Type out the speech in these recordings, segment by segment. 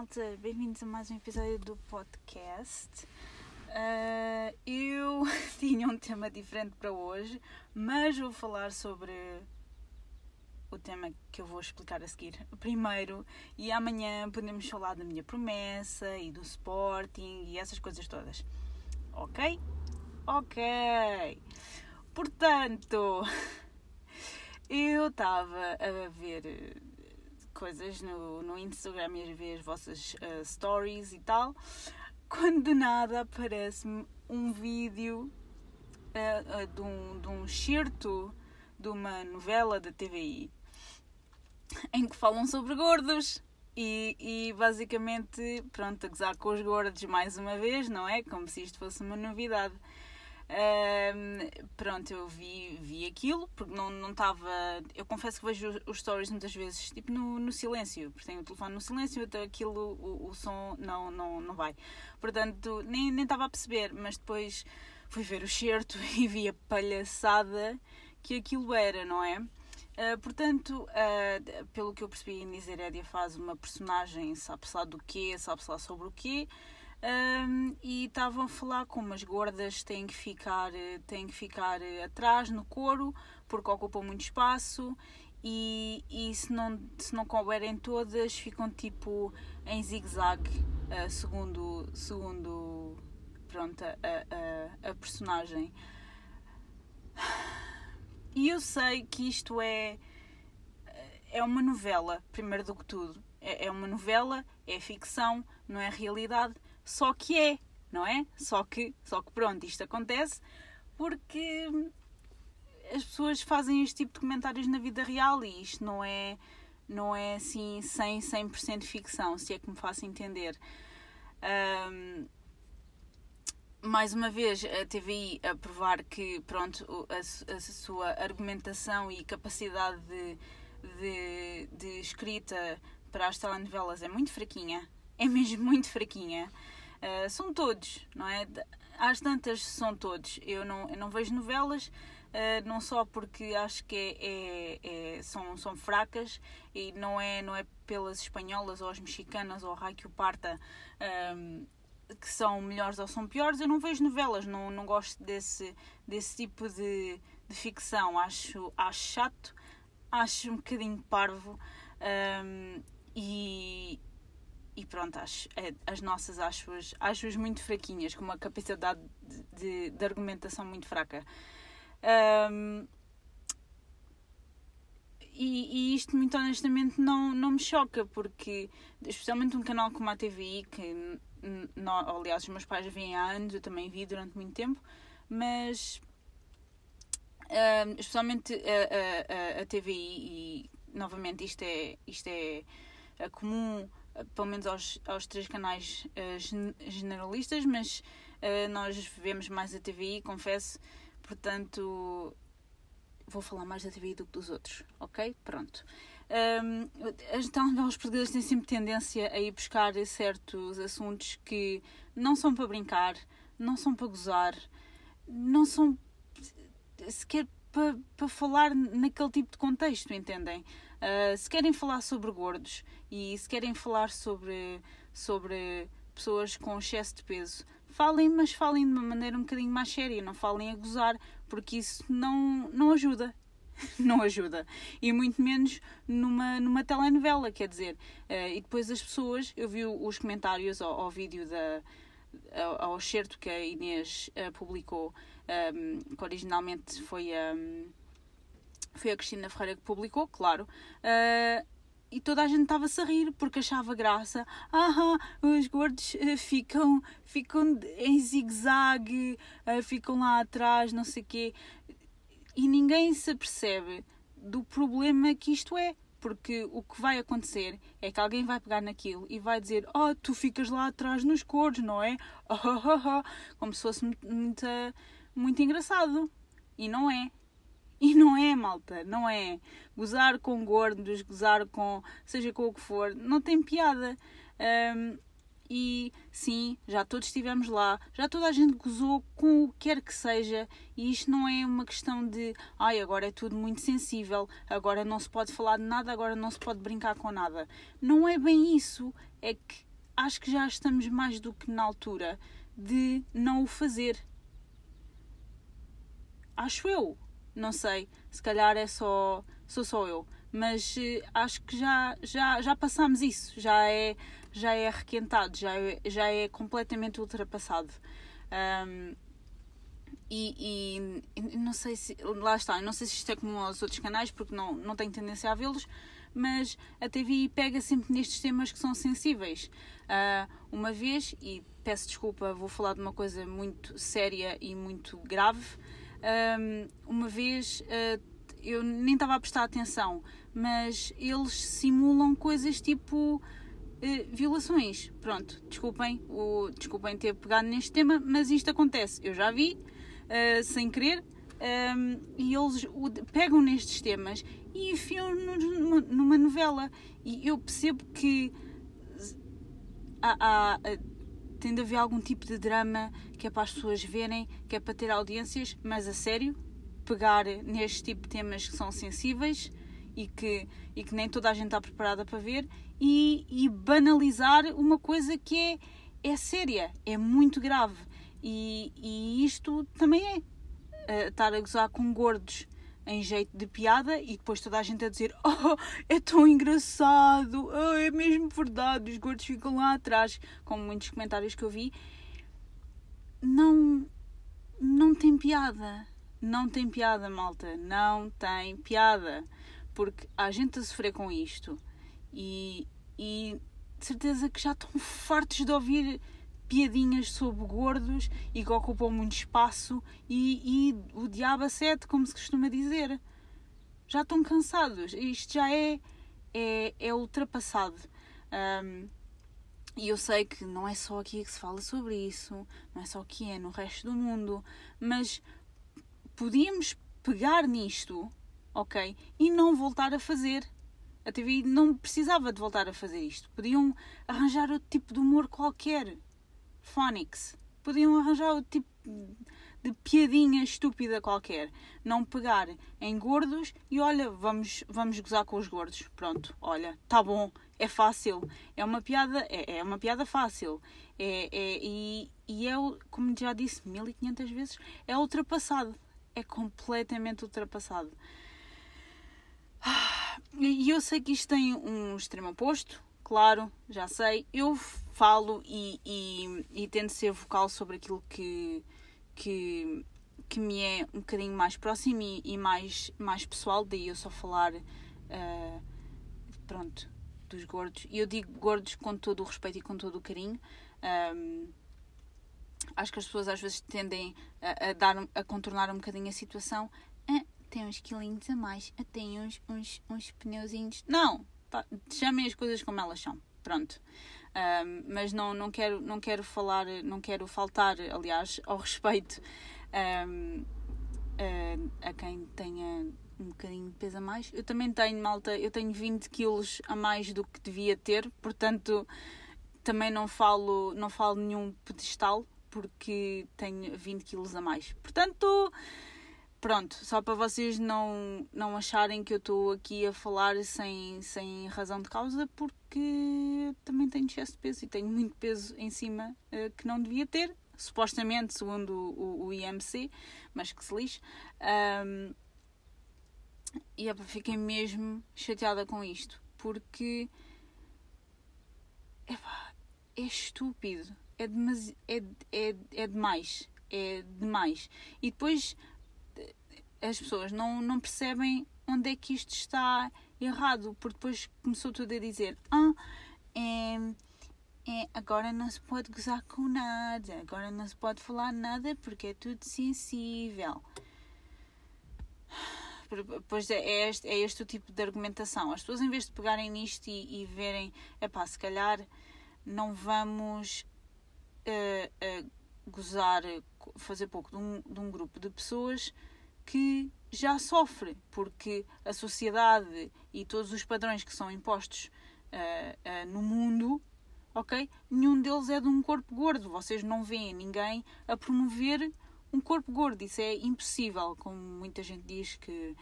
malta, bem-vindos a mais um episódio do podcast. Uh, eu tinha um tema diferente para hoje, mas vou falar sobre o tema que eu vou explicar a seguir primeiro e amanhã podemos falar da minha promessa e do Sporting e essas coisas todas. Ok? Ok. Portanto, eu estava a ver coisas no, no Instagram e ver as vossas uh, stories e tal, quando de nada aparece-me um vídeo uh, uh, de, um, de um de uma novela da TVI em que falam sobre gordos. E, e basicamente, pronto, a gozar com os gordos mais uma vez, não é? Como se isto fosse uma novidade. Um, pronto, eu vi, vi aquilo, porque não estava. eu confesso que vejo os stories muitas vezes tipo no, no silêncio, porque tenho o telefone no silêncio, então aquilo, o, o som não, não, não vai. Portanto, nem estava a perceber, mas depois fui ver o certo e vi a palhaçada que aquilo era, não é? Uh, portanto, uh, pelo que eu percebi, Niserédia faz uma personagem, sabe-se lá do quê, sabe-se lá sobre o quê. Um, e estavam a falar como as gordas têm que ficar, têm que ficar atrás no couro porque ocupam muito espaço e, e se, não, se não couberem todas ficam tipo em zigue-zague uh, segundo, segundo pronto, a, a, a personagem. E eu sei que isto é, é uma novela, primeiro do que tudo. É, é uma novela, é ficção, não é realidade só que é, não é? Só que, só que pronto, isto acontece porque as pessoas fazem este tipo de comentários na vida real e isto não é, não é assim 100, 100% ficção, se é que me faço entender. Um, mais uma vez a TVI a provar que pronto, a, a sua argumentação e capacidade de, de, de, escrita para as telenovelas é muito fraquinha, é mesmo muito fraquinha. Uh, são todos, não é? Às tantas são todos. Eu não, eu não vejo novelas, uh, não só porque acho que é, é, é, são, são fracas e não é, não é pelas espanholas ou as mexicanas ou Raikio Parta um, que são melhores ou são piores. Eu não vejo novelas, não, não gosto desse, desse tipo de, de ficção. Acho, acho chato, acho um bocadinho parvo. Um, e, e pronto, acho, é, as nossas acho-as acho muito fraquinhas, com uma capacidade de, de, de argumentação muito fraca. Um, e, e, isto, muito honestamente, não, não me choca, porque, especialmente um canal como a TVI, que, aliás, os meus pais vêm há anos, eu também vi durante muito tempo, mas, um, especialmente a, a, a, TVI, e novamente isto é, isto é comum pelo menos aos, aos três canais uh, generalistas, mas uh, nós vemos mais a TVI, confesso, portanto vou falar mais da TVI do que dos outros, ok? Pronto. Um, as telenovelas portuguesas têm sempre tendência a ir buscar certos assuntos que não são para brincar, não são para gozar, não são sequer para, para falar naquele tipo de contexto, entendem? Uh, se querem falar sobre gordos e se querem falar sobre, sobre pessoas com excesso de peso, falem, mas falem de uma maneira um bocadinho mais séria, não falem a gozar, porque isso não, não ajuda. não ajuda. E muito menos numa, numa telenovela, quer dizer. Uh, e depois as pessoas, eu vi os comentários ao, ao vídeo da ao, ao certo que a Inês uh, publicou, um, que originalmente foi a. Um, foi a Cristina Ferreira que publicou, claro. Uh, e toda a gente estava-se a rir porque achava graça. Ah, os gordos uh, ficam, ficam em zigue-zague, uh, ficam lá atrás, não sei o quê. E ninguém se apercebe do problema que isto é. Porque o que vai acontecer é que alguém vai pegar naquilo e vai dizer: Oh, tu ficas lá atrás nos gordos, não é? Oh, oh, oh, Como se fosse muito, muito, muito engraçado. E não é. E não é, malta, não é. Gozar com gordos, gozar com seja com o que for, não tem piada. Um, e sim, já todos estivemos lá, já toda a gente gozou com o que quer que seja, e isto não é uma questão de ai, agora é tudo muito sensível, agora não se pode falar de nada, agora não se pode brincar com nada. Não é bem isso, é que acho que já estamos mais do que na altura de não o fazer. Acho eu. Não sei. Se calhar é só. Sou só eu. Mas uh, acho que já, já, já passámos isso. Já é, já é requentado. Já é, já é completamente ultrapassado. Um, e, e, não sei se. Lá está, não sei se isto é como aos outros canais, porque não, não tenho tendência a vê-los, mas a TVI pega sempre nestes temas que são sensíveis. Uh, uma vez, e peço desculpa, vou falar de uma coisa muito séria e muito grave. Um, uma vez uh, eu nem estava a prestar atenção, mas eles simulam coisas tipo. Uh, violações. Pronto, desculpem, o, desculpem ter pegado neste tema, mas isto acontece. Eu já vi, uh, sem querer, um, e eles o, pegam nestes temas e enfiam-nos numa, numa, novela. E eu percebo que há, há, tem de haver algum tipo de drama que é para as pessoas verem, que é para ter audiências, mas a sério, pegar neste tipo de temas que são sensíveis e que, e que nem toda a gente está preparada para ver e, e banalizar uma coisa que é, é séria, é muito grave. E, e isto também é uh, estar a gozar com gordos em jeito de piada e depois toda a gente a dizer oh, é tão engraçado, oh, é mesmo verdade, os gordos ficam lá atrás, como muitos comentários que eu vi. Não, não tem piada. Não tem piada, malta. Não tem piada. Porque há gente a sofrer com isto e, e de certeza que já estão fartos de ouvir piadinhas sobre gordos e que ocupam muito espaço e, e o diabo a sete, como se costuma dizer. Já estão cansados. Isto já é, é, é ultrapassado. Um, e eu sei que não é só aqui que se fala sobre isso, não é só aqui, é no resto do mundo, mas podíamos pegar nisto, ok? E não voltar a fazer. A TV não precisava de voltar a fazer isto. Podiam arranjar outro tipo de humor qualquer. Phonics. Podiam arranjar o tipo de piadinha estúpida qualquer. Não pegar em gordos e olha, vamos, vamos gozar com os gordos. Pronto, olha, tá bom, é fácil. É uma piada, é, é uma piada fácil. É, é, e, e é, como já disse 1500 vezes, é ultrapassado. É completamente ultrapassado. E eu sei que isto tem um extremo oposto, claro, já sei. Eu falo e, e, e tento ser vocal sobre aquilo que, que, que me é um bocadinho mais próximo e, e mais, mais pessoal, daí eu só falar, uh, pronto, dos gordos. E eu digo gordos com todo o respeito e com todo o carinho. Um, acho que as pessoas às vezes tendem a, a, dar, a contornar um bocadinho a situação. Ah, tem uns quilinhos a mais, ah, tem uns, uns, uns pneuzinhos. Não! Tá, chamem as coisas como elas são. Pronto. Mas não, não, quero, não quero falar, não quero faltar, aliás, ao respeito a, a quem tenha um bocadinho de peso a mais. Eu também tenho, malta, eu tenho 20 quilos a mais do que devia ter, portanto também não falo, não falo nenhum pedestal porque tenho 20 quilos a mais. Portanto, pronto, só para vocês não, não acharem que eu estou aqui a falar sem, sem razão de causa, porque também tenho excesso de peso e tenho muito peso em cima uh, que não devia ter, supostamente, segundo o, o IMC, mas que se lixe. Um, e epa, fiquei mesmo chateada com isto, porque é estúpido, é, demasi é, é, é demais, é demais. E depois as pessoas não, não percebem onde é que isto está errado, porque depois começou tudo a dizer: Ah, é, é, agora não se pode gozar com nada, agora não se pode falar nada porque é tudo sensível. Pois é, é este, é este o tipo de argumentação. As pessoas, em vez de pegarem nisto e, e verem, é pá, se calhar não vamos uh, uh, gozar, fazer pouco de um, de um grupo de pessoas que já sofre, porque a sociedade e todos os padrões que são impostos uh, uh, no mundo, ok? Nenhum deles é de um corpo gordo. Vocês não veem ninguém a promover um corpo gordo. Isso é impossível, como muita gente diz que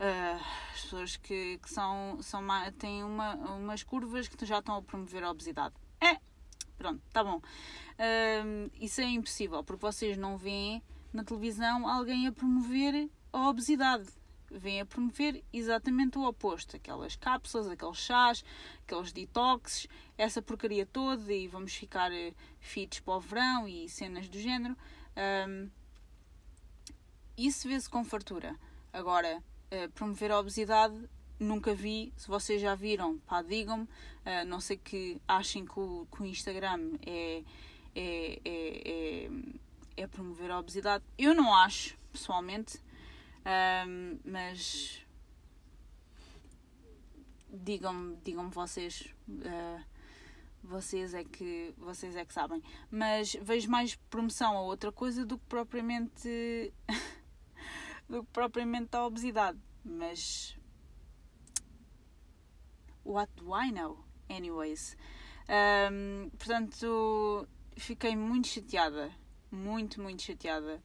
uh, as pessoas que, que são, são têm uma, umas curvas que já estão a promover a obesidade. É, Pronto, tá bom. Isso é impossível, porque vocês não veem na televisão alguém a promover a obesidade. Vêm a promover exatamente o oposto. Aquelas cápsulas, aqueles chás, aqueles detoxes, essa porcaria toda e vamos ficar eh, fits para o verão e cenas do género. Um, isso vê-se com fartura. Agora, uh, promover a obesidade nunca vi. Se vocês já viram, pá, digam-me. Uh, não sei que achem que o, que o Instagram é, é, é, é, é promover a obesidade. Eu não acho, pessoalmente. Um, mas digam-me digam vocês uh, vocês é que vocês é que sabem mas vejo mais promoção a outra coisa do que propriamente do que propriamente a obesidade mas what do I know anyways um, portanto fiquei muito chateada muito muito chateada.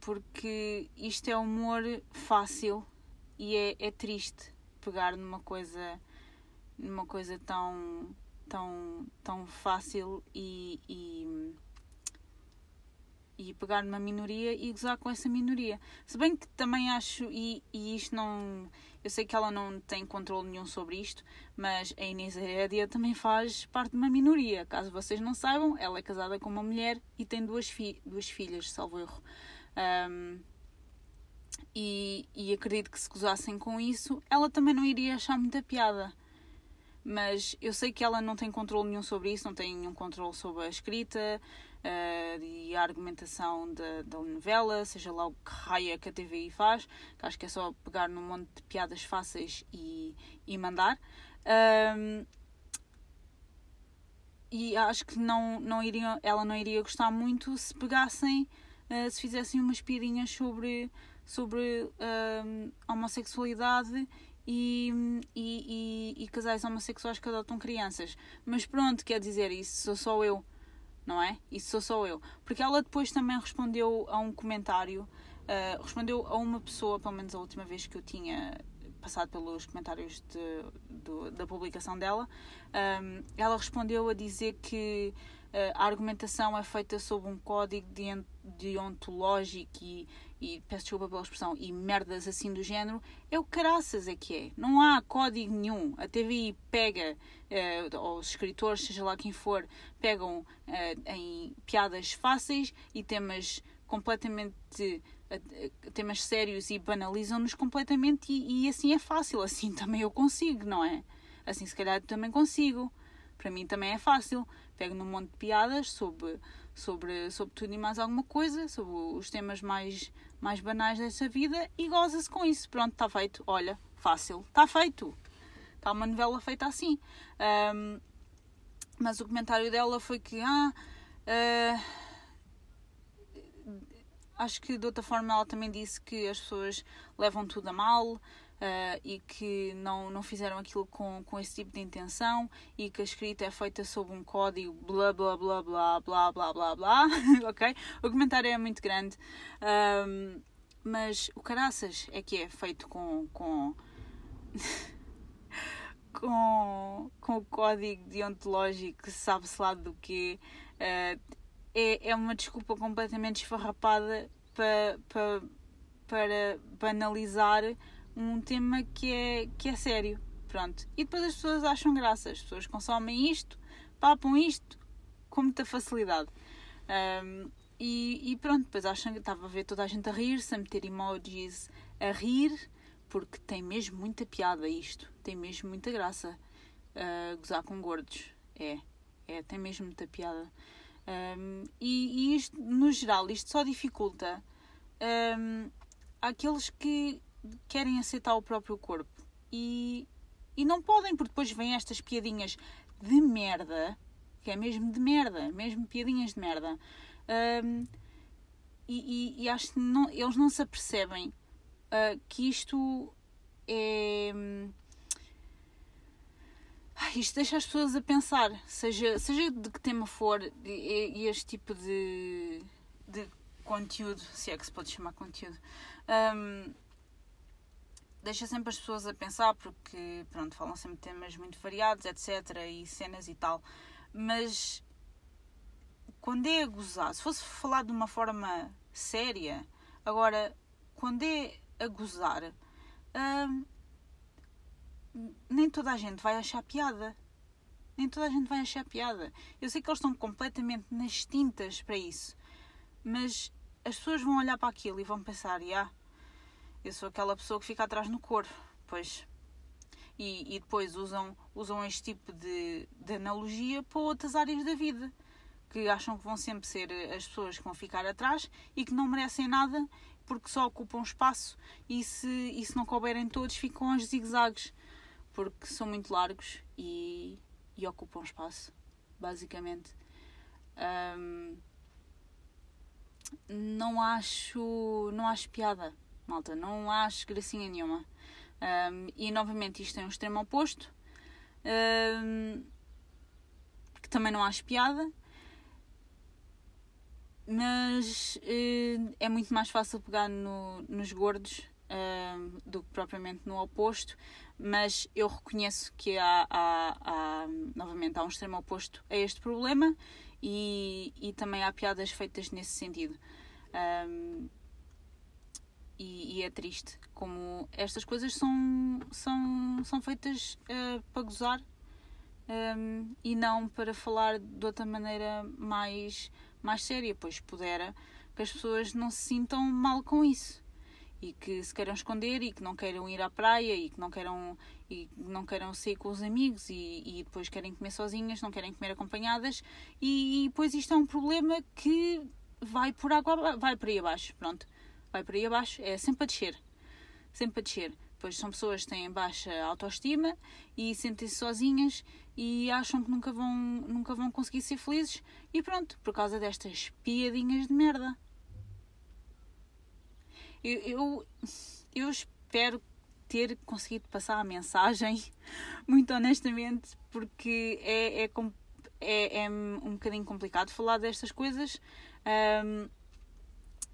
Porque isto é humor fácil e é, é triste pegar numa coisa numa coisa tão tão tão fácil e, e, e pegar numa minoria e gozar com essa minoria. Se bem que também acho e, e isto não eu sei que ela não tem controle nenhum sobre isto mas a Inês Herédia também faz parte de uma minoria. Caso vocês não saibam ela é casada com uma mulher e tem duas, fi duas filhas salvo erro. Um, e, e, acredito que se gozassem com isso, ela também não iria achar muita piada. Mas eu sei que ela não tem controle nenhum sobre isso, não tem nenhum controle sobre a escrita uh, e a argumentação da, da novela, seja lá o que raia que a TVI faz, que acho que é só pegar num monte de piadas fáceis e, e mandar. Um, e acho que não, não iria, ela não iria gostar muito se pegassem uh, se fizessem umas piadinhas sobre, sobre uh, homossexualidade e, e, e, e, casais homossexuais que adotam crianças. Mas pronto, quer dizer, isso sou só eu, não é? Isso sou só eu. Porque ela depois também respondeu a um comentário, uh, respondeu a uma pessoa, pelo menos a última vez que eu tinha passado pelos comentários de, de, da publicação dela, um, ela respondeu a dizer que uh, a argumentação é feita sob um código deontológico e, e, peço desculpa pela expressão, e merdas assim do género, é o caraças é que é. Não há código nenhum. A TVI pega, uh, ou os escritores, seja lá quem for, pegam uh, em piadas fáceis e temas completamente temas sérios e banalizam-nos completamente e, e, assim é fácil, assim também eu consigo, não é? Assim se calhar também consigo. Para mim também é fácil. Pego num monte de piadas sobre, sobre, sobre tudo e mais alguma coisa, sobre os temas mais, mais banais dessa vida e goza-se com isso. Pronto, está feito. Olha, fácil. Está feito. Está uma novela feita assim. Um, mas o comentário dela foi que, ah, uh, acho que de outra forma ela também disse que as pessoas levam tudo a mal uh, e que não, não fizeram aquilo com, com esse tipo de intenção e que a escrita é feita sob um código blá blá blá blá blá blá blá blá ok? O comentário é muito grande um, mas o caraças é que é feito com, com com, com o código deontológico sabe-se lá do que uh, é, é uma desculpa completamente esfarrapada para, para, para banalizar um tema que é, que é sério. Pronto. E depois as pessoas acham graça, as pessoas consomem isto, papam isto com muita facilidade. Um, e, e, pronto, depois acham que estava a ver toda a gente a rir-se, a meter emojis a rir, porque tem mesmo muita piada isto, tem mesmo muita graça. Uh, gozar com gordos. É, é, tem mesmo muita piada. Um, e, e, isto, no geral, isto só dificulta um, aqueles que querem aceitar o próprio corpo e, e não podem, porque depois vêm estas piadinhas de merda, que é mesmo de merda, mesmo piadinhas de merda. Um, e, e, e, acho que não, eles não se apercebem uh, que isto é. Isto deixa as pessoas a pensar, seja, seja de que tema for, e este tipo de, de conteúdo, se é que se pode chamar conteúdo, um, deixa sempre as pessoas a pensar, porque pronto, falam sempre temas muito variados, etc. e cenas e tal. Mas quando é a gozar, se fosse falar de uma forma séria, agora, quando é a gozar, hum, nem toda a gente vai achar piada. Nem toda a gente vai achar piada. Eu sei que eles estão completamente nas tintas para isso, mas as pessoas vão olhar para aquilo e vão pensar: ah, eu sou aquela pessoa que fica atrás no coro. Pois. E, e depois usam, usam este tipo de, de analogia para outras áreas da vida que acham que vão sempre ser as pessoas que vão ficar atrás e que não merecem nada porque só ocupam espaço e se, e se não couberem todos ficam aos zigue-zagues porque são muito largos e, e ocupam espaço, basicamente. Um, não acho não acho piada, malta, não acho gracinha nenhuma. Um, e novamente isto é um extremo oposto. Um, que também não acho piada mas uh, é muito mais fácil pegar no, nos gordos uh, do que propriamente no oposto. Mas eu reconheço que há, há, há, novamente há um extremo oposto a este problema e, e também há piadas feitas nesse sentido. Um, e, e, é triste como estas coisas são, são, são feitas uh, para gozar um, e não para falar de outra maneira mais mais séria, pois pudera que as pessoas não se sintam mal com isso. E que se queiram esconder e que não queiram ir à praia e que não queiram e não queiram sair com os amigos e, e depois querem comer sozinhas, não querem comer acompanhadas. E, e depois isto é um problema que vai por água vai por aí abaixo, pronto, vai por aí abaixo, é sempre a descer, sempre a descer. Pois são pessoas que têm baixa autoestima e sentem-se sozinhas e acham que nunca vão, nunca vão conseguir ser felizes e pronto, por causa destas piadinhas de merda. Eu, eu, eu espero ter conseguido passar a mensagem, muito honestamente, porque é, é, é, é um bocadinho complicado falar destas coisas um,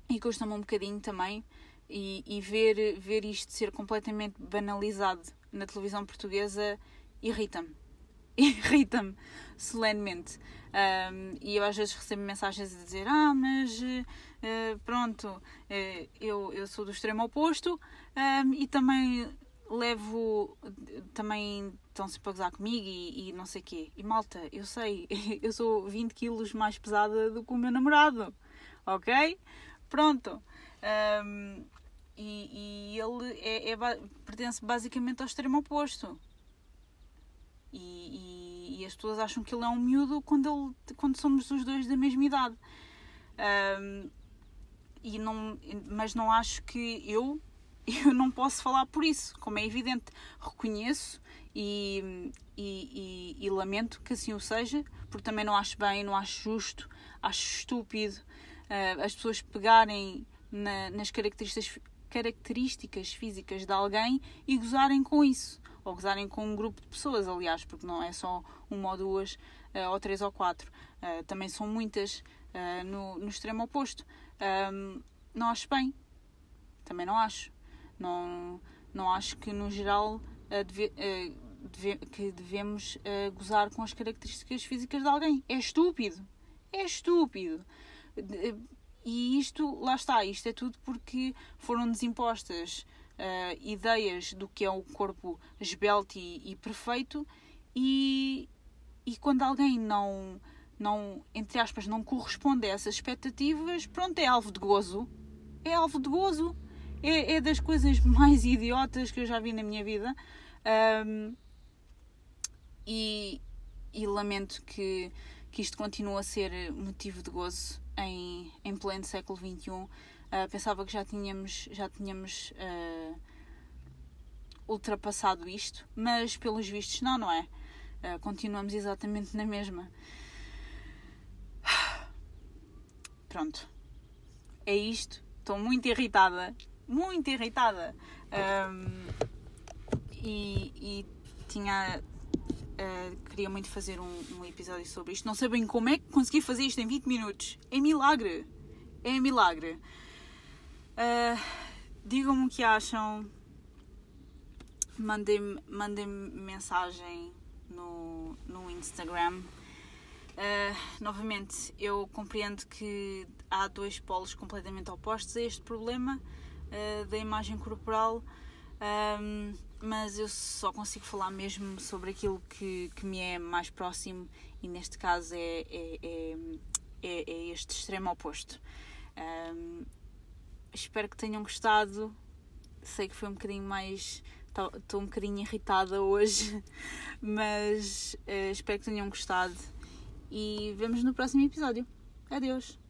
e custa-me um bocadinho também e, e ver, ver isto ser completamente banalizado na televisão portuguesa irrita-me. Irrita-me solenemente. Um, e eu às vezes recebo mensagens a dizer: Ah, mas uh, pronto, uh, eu, eu sou do extremo oposto um, e também levo. Também estão sempre a gozar comigo e, e não sei o quê. E malta, eu sei, eu sou 20 quilos mais pesada do que o meu namorado, ok? Pronto. Um, e, e, ele é, é, pertence basicamente ao extremo oposto. E, e, e, as pessoas acham que ele é um miúdo quando, ele, quando somos os dois da mesma idade. Um, e não, mas não acho que eu, eu não posso falar por isso, como é evidente. Reconheço e, e, e, lamento que assim o seja, porque também não acho bem, não acho justo, acho estúpido uh, as pessoas pegarem na, nas características, características físicas de alguém e gozarem com isso. Ou gozarem com um grupo de pessoas, aliás, porque não é só uma ou duas, uh, ou três ou quatro. Uh, também são muitas no, no extremo oposto. Um, não acho bem. Também não acho. Não, não acho que, no geral, deve, deve, que devemos gozar com as características físicas de alguém. É estúpido. É estúpido. E isto, lá está, isto é tudo porque foram-nos impostas uh, ideias do que é um corpo esbelto e, e perfeito e, e quando alguém não, não, entre aspas, não corresponde a essas expectativas, pronto, é alvo de gozo. É alvo de gozo. É, é das coisas mais idiotas que eu já vi na minha vida. Um, e, e lamento que, que isto continue a ser motivo de gozo em, em pleno século XXI. Uh, ah, pensava que já tínhamos, já tínhamos uh, ultrapassado isto, mas pelos vistos não, não é? Uh, continuamos exatamente na mesma. Pronto. É isto. Estou muito irritada. Muito irritada. Um, e, e tinha Uh, queria muito fazer um, um, episódio sobre isto. Não sei bem como é que consegui fazer isto em 20 minutos. É milagre. É milagre. Uh, Digam-me o que acham. Mandem-me mandem mensagem no, no Instagram. Uh, novamente, eu compreendo que há dois polos completamente opostos a este problema da imagem corporal, um, mas eu só consigo falar mesmo sobre aquilo que, que me é mais próximo e neste caso é, é, é, é, é este extremo oposto. Um, espero que tenham gostado. Sei que foi um bocadinho mais. Estou um bocadinho irritada hoje, mas uh, espero que tenham gostado. E vemos no próximo episódio. Adeus!